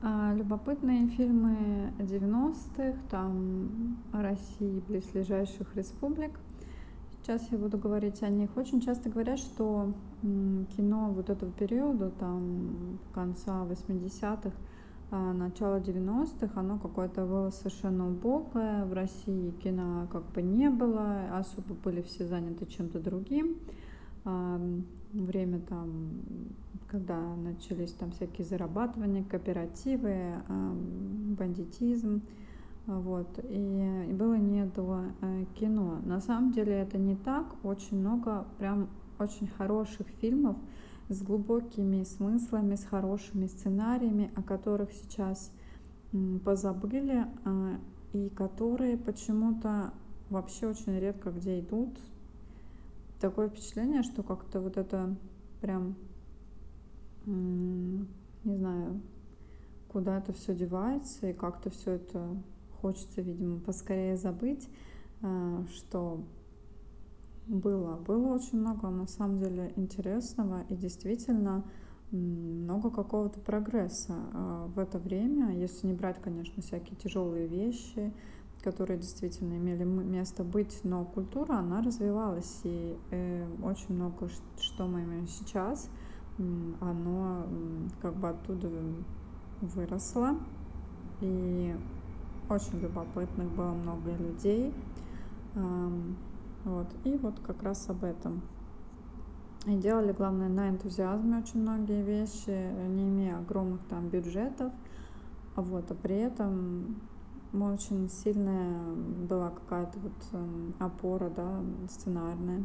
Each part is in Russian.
А, любопытные фильмы 90-х, там России, близлежащих республик. Сейчас я буду говорить о них. Очень часто говорят, что кино вот этого периода, там конца 80-х, а, начала 90-х, оно какое-то было совершенно убогое. В России кино как бы не было, особо были все заняты чем-то другим. А, время там когда начались там всякие зарабатывания, кооперативы, бандитизм, вот, и, и было не до э, кино. На самом деле это не так, очень много прям очень хороших фильмов с глубокими смыслами, с хорошими сценариями, о которых сейчас позабыли, а, и которые почему-то вообще очень редко где идут. Такое впечатление, что как-то вот это прям не знаю, куда это все девается и как-то все это хочется, видимо, поскорее забыть, э, что было. Было очень много, на самом деле, интересного и действительно много какого-то прогресса э, в это время, если не брать, конечно, всякие тяжелые вещи, которые действительно имели место быть, но культура, она развивалась, и э, очень много что мы имеем сейчас – оно как бы оттуда выросло. И очень любопытных было много людей. Вот. И вот как раз об этом. И делали, главное, на энтузиазме очень многие вещи, не имея огромных там бюджетов. Вот, а при этом очень сильная была какая-то вот опора, да, сценарная.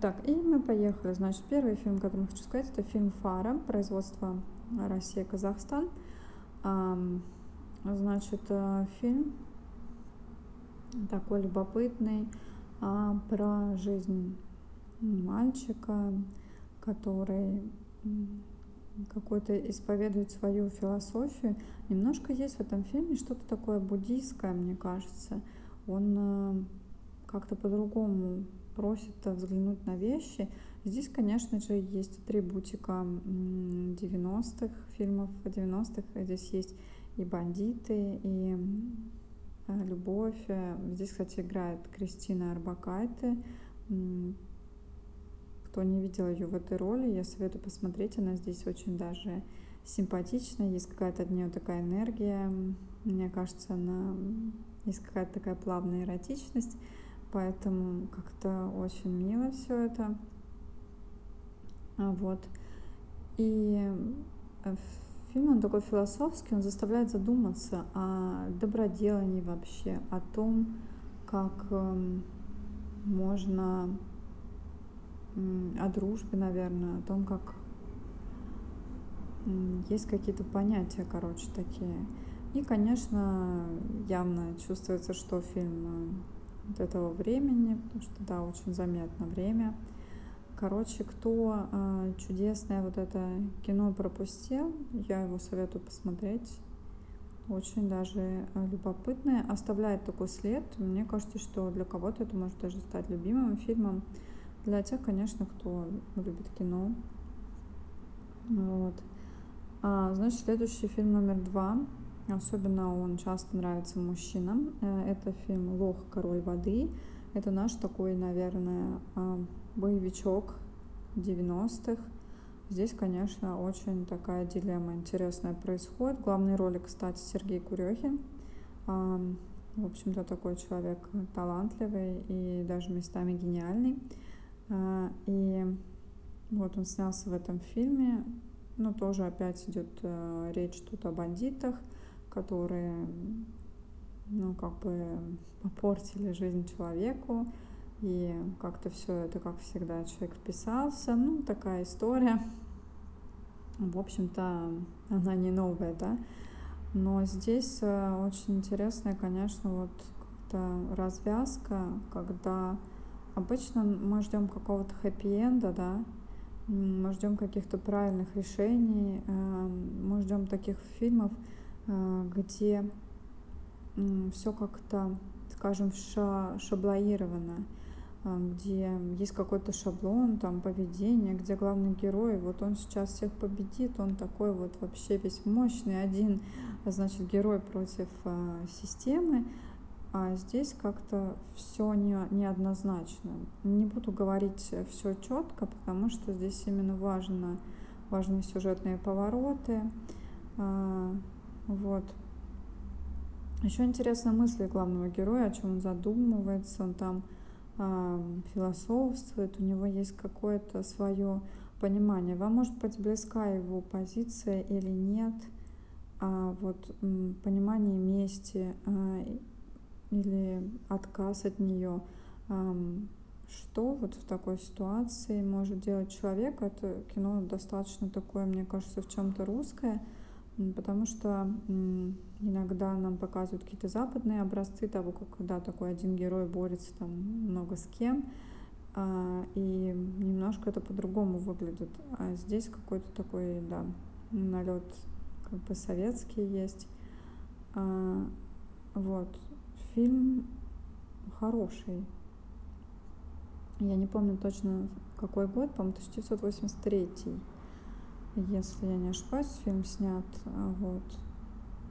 Так, и мы поехали. Значит, первый фильм, который хочу сказать, это фильм «Фара», производство Россия-Казахстан. Значит, э, фильм такой любопытный а, про жизнь мальчика, который какой-то исповедует свою философию. Немножко есть в этом фильме что-то такое буддийское, мне кажется. Он э, как-то по-другому просит взглянуть на вещи. Здесь, конечно же, есть атрибутика 90-х, фильмов 90-х. Здесь есть и бандиты, и э, любовь. Здесь, кстати, играет Кристина Арбакайте. Кто не видел ее в этой роли, я советую посмотреть. Она здесь очень даже симпатичная, есть какая-то от нее такая энергия. Мне кажется, она есть какая-то такая плавная эротичность. Поэтому как-то очень мило все это. Вот. И э, фильм, он такой философский, он заставляет задуматься о доброделании вообще, о том, как эм, можно о дружбе, наверное, о том, как есть какие-то понятия, короче, такие. И, конечно, явно чувствуется, что фильм э, вот этого времени, потому что, да, очень заметно время. Короче, кто э, чудесное вот это кино пропустил, я его советую посмотреть. Очень даже э, любопытное, оставляет такой след. Мне кажется, что для кого-то это может даже стать любимым фильмом. Для тех, конечно, кто любит кино. Вот. А, значит, следующий фильм номер два Особенно он часто нравится мужчинам. Э, это фильм «Лох. Король воды». Это наш такой, наверное, а, боевичок 90-х. Здесь, конечно, очень такая дилемма интересная происходит. В главной роли, кстати, Сергей Курехин. В общем-то, такой человек талантливый и даже местами гениальный. А, и вот он снялся в этом фильме. Ну, тоже опять идет э, речь тут о бандитах – которые, ну, как бы попортили жизнь человеку. И как-то все это, как всегда, человек вписался. Ну, такая история. В общем-то, она не новая, да. Но здесь э, очень интересная, конечно, вот как-то развязка, когда обычно мы ждем какого-то хэппи-энда, да, мы ждем каких-то правильных решений, э, мы ждем таких фильмов, Э, где все как-то, скажем, ша шаблоировано. а, где есть какой-то шаблон, там, поведение, где главный герой, вот он сейчас всех победит, он такой вот вообще весь мощный, один, значит, герой против системы, а здесь как-то все не, неоднозначно. Не буду говорить все четко, потому что здесь именно важно, важны сюжетные повороты. А, вот. Еще интересна мысли главного героя, о чем он задумывается, он там а, философствует, у него есть какое-то свое понимание. Вам может быть близка его позиция или нет, а вот понимание мести, а, или отказ от нее. Что вот в такой ситуации может делать человек? Это кино достаточно такое, мне кажется, в чем-то русское, потому что иногда нам показывают какие-то западные образцы того, как да, такой один герой борется там много с кем, а, и немножко это по-другому выглядит. А здесь какой-то такой, да, налет как бы советский есть. А, вот. Фильм хороший. Я не помню точно какой год, по-моему, 1983, если я не ошибаюсь, фильм снят. А, вот.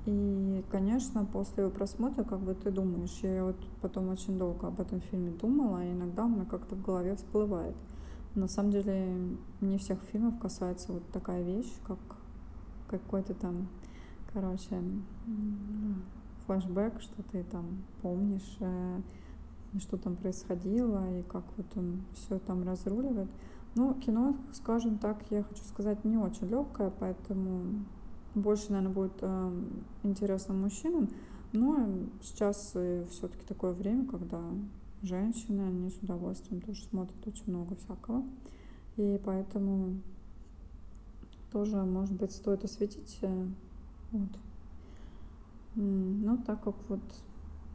И, конечно, после его просмотра, как бы ты думаешь, я вот потом очень долго об этом фильме думала, и иногда у меня как-то в голове всплывает. На самом деле, не всех фильмов касается вот такая вещь, как какой-то там, короче, флешбэк, что ты там помнишь, э, что там происходило и как вот он все там разруливает. Ну, кино, скажем так, я хочу сказать, не очень легкое, поэтому больше, наверное, будет э, интересно мужчинам. Но сейчас все-таки такое время, когда женщины, они с удовольствием тоже смотрят очень много всякого. И поэтому тоже, может быть, стоит осветить. Э, вот. Ну, так как вот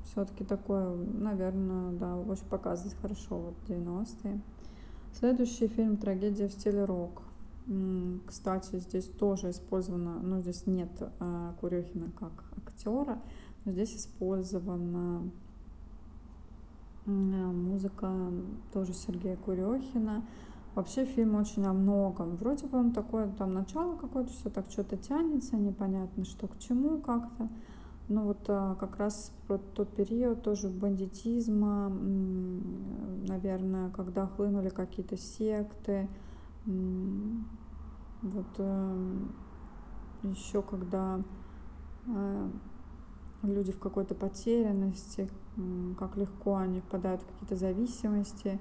все-таки такое, наверное, да, очень показывает хорошо вот 90-е. Следующий фильм «Трагедия в стиле рок». Кстати, здесь тоже использовано, ну, здесь нет а, Курехина как актера, но здесь использована музыка тоже Сергея Курехина. Вообще фильм очень о многом. Вроде бы он такой, там начало какое-то, все так что-то тянется, непонятно что к чему как-то. Ну вот а, как раз про тот период тоже бандитизма, наверное, когда хлынули какие-то секты, вот э, еще когда э, люди в какой-то потерянности, как легко они впадают в какие-то зависимости,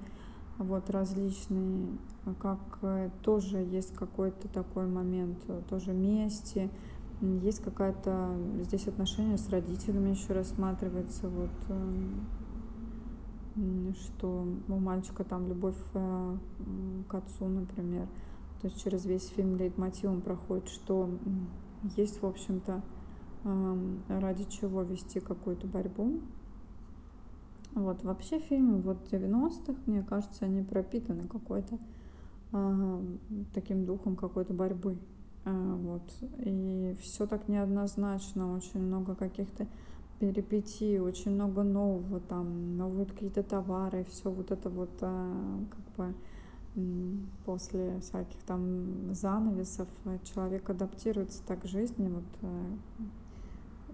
вот различные, как э, тоже есть какой-то такой момент тоже мести, есть какая-то здесь отношение с родителями еще рассматривается, вот что у мальчика там любовь э, к отцу, например. То есть через весь фильм лейтмотивом проходит, что есть, в общем-то, ради чего вести какую-то борьбу. Вот, вообще фильмы вот 90-х, мне кажется, они пропитаны какой-то таким духом какой-то борьбы. А, вот. И все так неоднозначно, очень много каких-то перипетий, очень много нового, там, новые какие-то товары, все вот это вот а, как бы после всяких там занавесов человек адаптируется так к жизни, вот, а,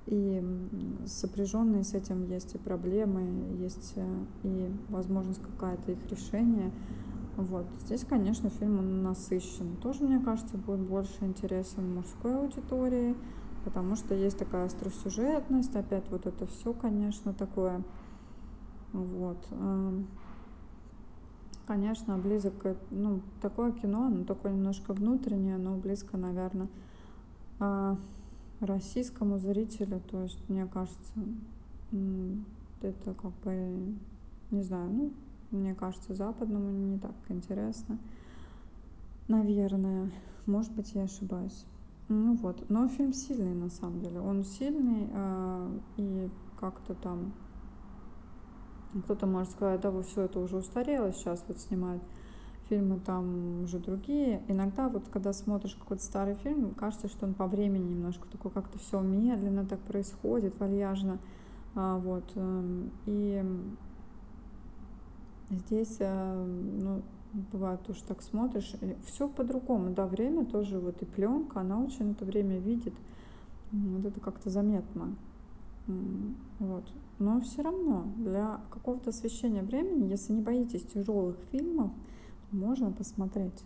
и сопряженные с этим есть и проблемы, есть и возможность какая-то их решения. Вот. Здесь, конечно, фильм он насыщен. Тоже, мне кажется, будет больше интересен мужской аудитории, потому что есть такая остросюжетность, опять вот это все, конечно, такое. Вот. Эм, конечно, близок, ну, такое кино, оно такое немножко внутреннее, но близко, наверное, а, российскому зрителю. То есть, мне кажется, это как бы, не знаю, ну, мне кажется, западному не так интересно. Наверное. Может быть, я ошибаюсь. Ну вот. Но фильм сильный на самом деле. Он сильный э, и как-то там кто-то может сказать, да, все это уже устарело, сейчас вот снимают фильмы там уже другие. Иногда вот когда смотришь какой-то старый фильм, кажется, что он по времени немножко такой как-то все медленно так происходит, вальяжно. А, вот. Эм, и здесь, э, ну, бывает тоже так смотришь, все по-другому, да, время тоже, вот и пленка, она очень это время видит, вот это как-то заметно, вот. Но все равно для какого-то освещения времени, если не боитесь тяжелых фильмов, можно посмотреть.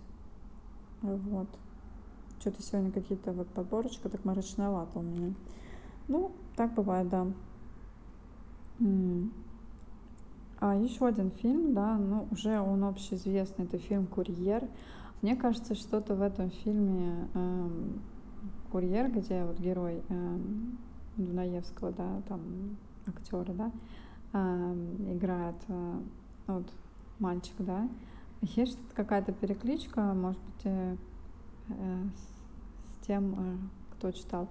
Вот. Что-то сегодня какие-то вот подборочка так мрачновато у меня. Ну, так бывает, да. А еще один фильм, да, ну, уже он общеизвестный, это фильм «Курьер». Мне кажется, что-то в этом фильме э, «Курьер», где вот герой э, Дунаевского, да, там актера, да, э, играет э, вот мальчик, да, есть что-то какая-то перекличка, может быть, э, э, с тем, э, кто читал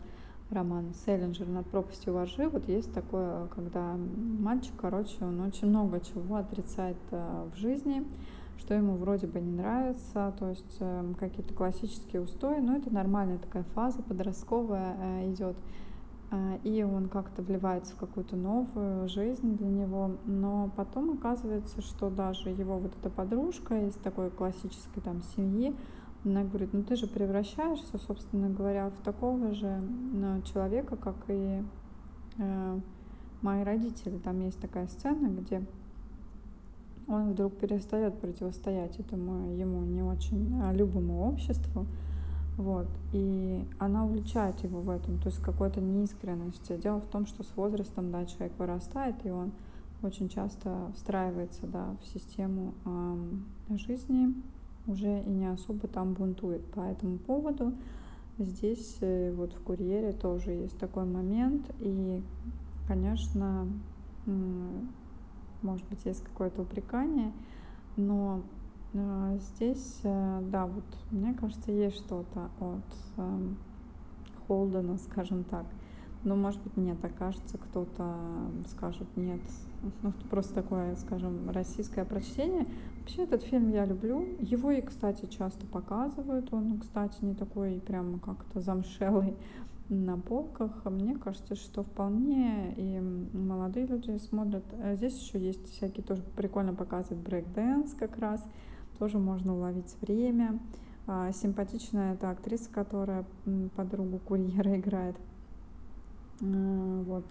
роман Селлинджер «Над пропастью воржи». Вот есть такое, когда мальчик, короче, он очень много чего отрицает э, в жизни, что ему вроде бы не нравится, то есть э, какие-то классические устои, но это нормальная такая фаза подростковая э, идет. И он как-то вливается в какую-то новую жизнь для него, но потом оказывается, что даже его вот эта подружка из такой классической там семьи, она говорит, ну ты же превращаешься, собственно говоря, в такого же ну, человека, как и э, мои родители. Там есть такая сцена, где он вдруг перестает противостоять этому ему не очень а, любому обществу. Вот. И она увлечает его в этом, то есть какой-то неискренности. Дело в том, что с возрастом, да, человек вырастает, и он очень часто встраивается, да, в систему э, жизни, уже и не особо там бунтует по этому поводу. Здесь э, вот в курьере тоже есть такой момент, и, конечно, может быть, есть какое-то упрекание, но э, здесь, э, да, вот мне кажется, есть что-то от эм, Холдена, скажем так. Но, может быть, нет, окажется, кто-то скажет нет. Ну, просто такое, скажем, российское прочтение. Вообще этот фильм я люблю. Его и, кстати, часто показывают. Он, кстати, не такой прямо как-то замшелый на полках. Мне кажется, что вполне и молодые люди смотрят. А здесь еще есть всякие тоже прикольно показывают брейк-дэнс как раз. Тоже можно уловить время. А, симпатичная эта актриса, которая подругу курьера играет. А, вот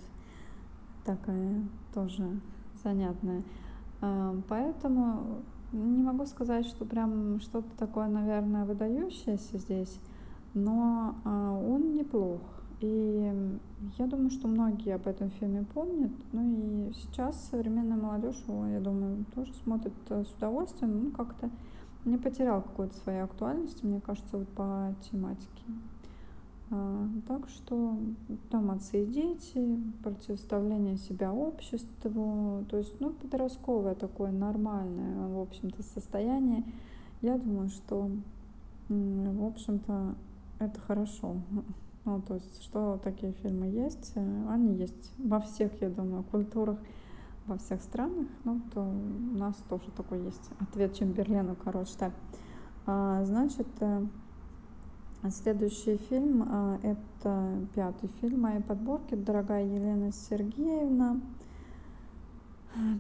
такая тоже занятная. Поэтому не могу сказать, что прям что-то такое, наверное, выдающееся здесь, но а, он неплох. И я думаю, что многие об этом фильме помнят. Ну и сейчас современная молодежь, я думаю, тоже смотрит э, с удовольствием. Ну, как-то не потерял какой-то своей актуальности, мне кажется, вот по тематике. А, так что там отцы и дети, противоставление себя обществу, то есть, ну, подростковое такое нормальное, в общем-то, состояние. Я думаю, что, в общем-то, это хорошо. Ну, то есть, что такие фильмы есть, они есть во всех, я думаю, культурах, во всех странах, ну, то у нас тоже такой есть ответ Чемберлену, короче, так. А, значит, э, Следующий фильм а, – это пятый фильм моей подборки «Дорогая Елена Сергеевна».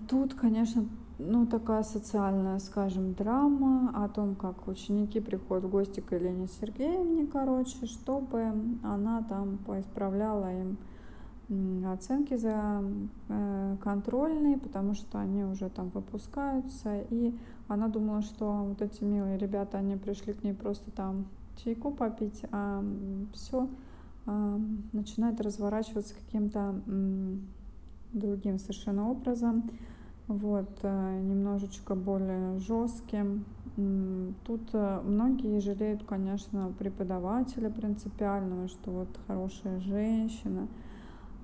Тут, конечно, ну, такая социальная, скажем, драма о том, как ученики приходят в гости к Елене Сергеевне, короче, чтобы она там поисправляла им оценки за э, контрольные, потому что они уже там выпускаются, и она думала, что вот эти милые ребята, они пришли к ней просто там чайку попить, а все а, начинает разворачиваться каким-то другим совершенно образом, вот, а, немножечко более жестким. Тут а, многие жалеют, конечно, преподавателя принципиального, что вот хорошая женщина,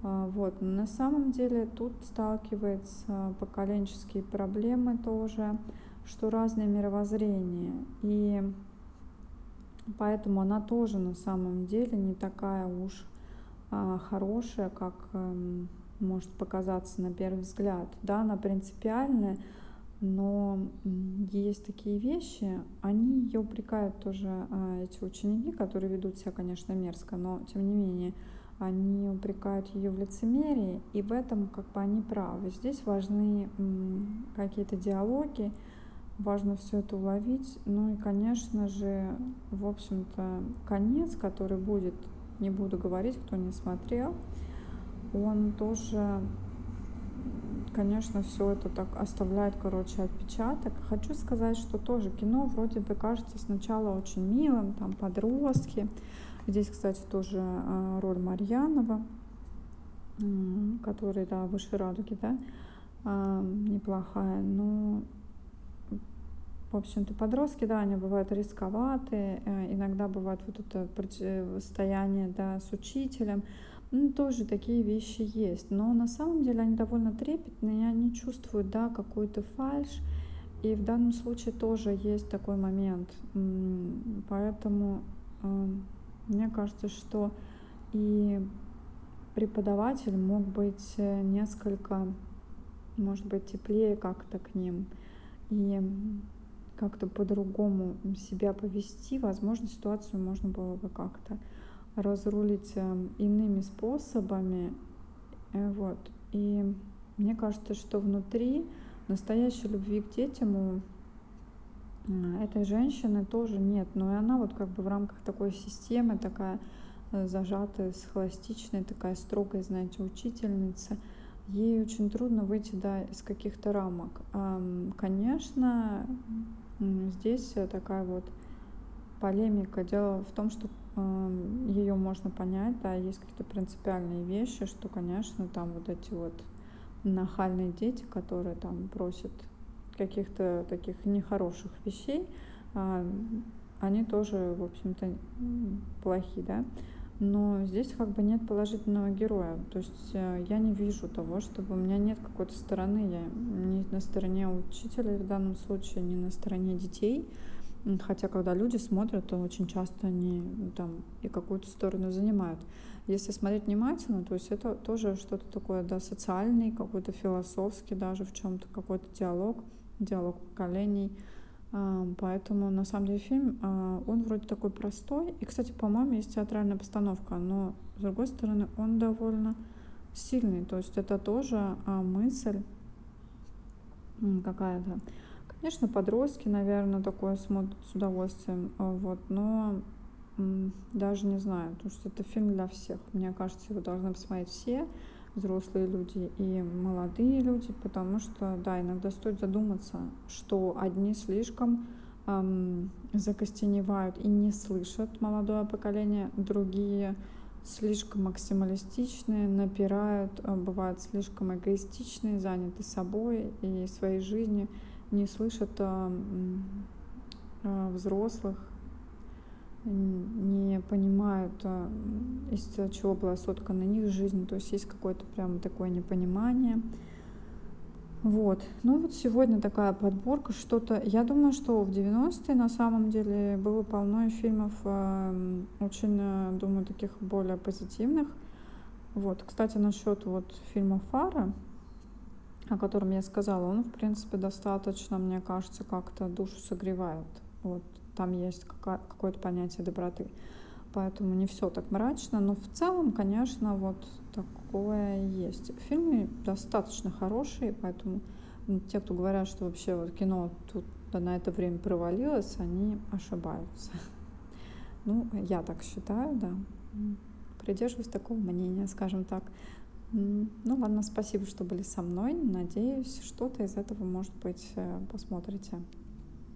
вот. Но на самом деле тут сталкиваются поколенческие проблемы тоже, что разные мировоззрения. И Поэтому она тоже на самом деле не такая уж а, хорошая, как а, может показаться на первый взгляд. Да, она принципиальная, но есть такие вещи, они ее упрекают тоже, а, эти ученики, которые ведут себя, конечно, мерзко, но тем не менее, они упрекают ее в лицемерии, и в этом как бы они правы. Здесь важны какие-то диалоги, важно все это уловить. Ну и, конечно же, в общем-то, конец, который будет, не буду говорить, кто не смотрел, он тоже, конечно, все это так оставляет, короче, отпечаток. Хочу сказать, что тоже кино вроде бы кажется сначала очень милым, там подростки. Здесь, кстати, тоже а, роль Марьянова, который, да, выше радуги, да, а, неплохая, но в общем-то, подростки, да, они бывают рисковатые, э, иногда бывает вот это противостояние, да, с учителем, ну, тоже такие вещи есть. Но на самом деле они довольно трепетные, они чувствуют, да, какую-то фальш. И в данном случае тоже есть такой момент. Поэтому э, мне кажется, что и преподаватель мог быть э, несколько, может быть, теплее как-то к ним. И как-то по-другому себя повести, возможно, ситуацию можно было бы как-то разрулить эм, иными способами. Э, вот. И мне кажется, что внутри настоящей любви к детям у этой женщины тоже нет. Но и она вот как бы в рамках такой системы, такая э, зажатая, схоластичная, такая строгая, знаете, учительница, ей очень трудно выйти да, из каких-то рамок. Конечно, Здесь э, такая вот полемика. Дело в том, что эм, ее можно понять, да, есть какие-то принципиальные вещи, что, конечно, там вот эти вот нахальные дети, которые там просят каких-то таких нехороших вещей, а, они тоже, в общем-то, плохие, да. Но здесь как бы нет положительного героя. То есть э, я не вижу того, чтобы у меня нет какой-то стороны. Я не на стороне учителя в данном случае, не на стороне детей. Хотя, когда люди смотрят, то очень часто они там и какую-то сторону занимают. Если смотреть внимательно, то есть это тоже что-то такое, да, социальный, какой-то философский даже в чем-то, какой-то диалог, диалог поколений. Поэтому, на самом деле, фильм, а, он вроде такой простой. И, кстати, по-моему, есть театральная постановка, но, с другой стороны, он довольно сильный. То есть это тоже а, мысль какая-то. Конечно, подростки, наверное, такое смотрят с удовольствием, а, вот, но даже не знаю, потому что это фильм для всех. Мне кажется, его должны посмотреть все взрослые люди и молодые люди, потому что, да, иногда стоит задуматься, что одни слишком эм, закостеневают и не слышат молодое поколение, другие слишком максималистичные, напирают, э, бывают слишком эгоистичные, заняты собой и своей жизнью, не слышат э, э, взрослых, не понимают, а, из чего была соткана их жизнь, то есть есть какое-то прям такое непонимание. Вот. Ну вот сегодня такая подборка, что-то... Я думаю, что в 90-е на самом деле было полно фильмов, э, очень, э, думаю, таких более позитивных. Вот. Кстати, насчет вот фильма «Фара», о котором я сказала, он, в принципе, достаточно, мне кажется, как-то душу согревает. Вот там есть какое-то понятие доброты. Поэтому не все так мрачно, но в целом, конечно, вот такое есть. Фильмы достаточно хорошие, поэтому те, кто говорят, что вообще вот кино тут на это время провалилось, они ошибаются. Ну, я так считаю, да. Придерживаюсь такого мнения, скажем так. Ну ладно, спасибо, что были со мной. Надеюсь, что-то из этого, может быть, э, посмотрите.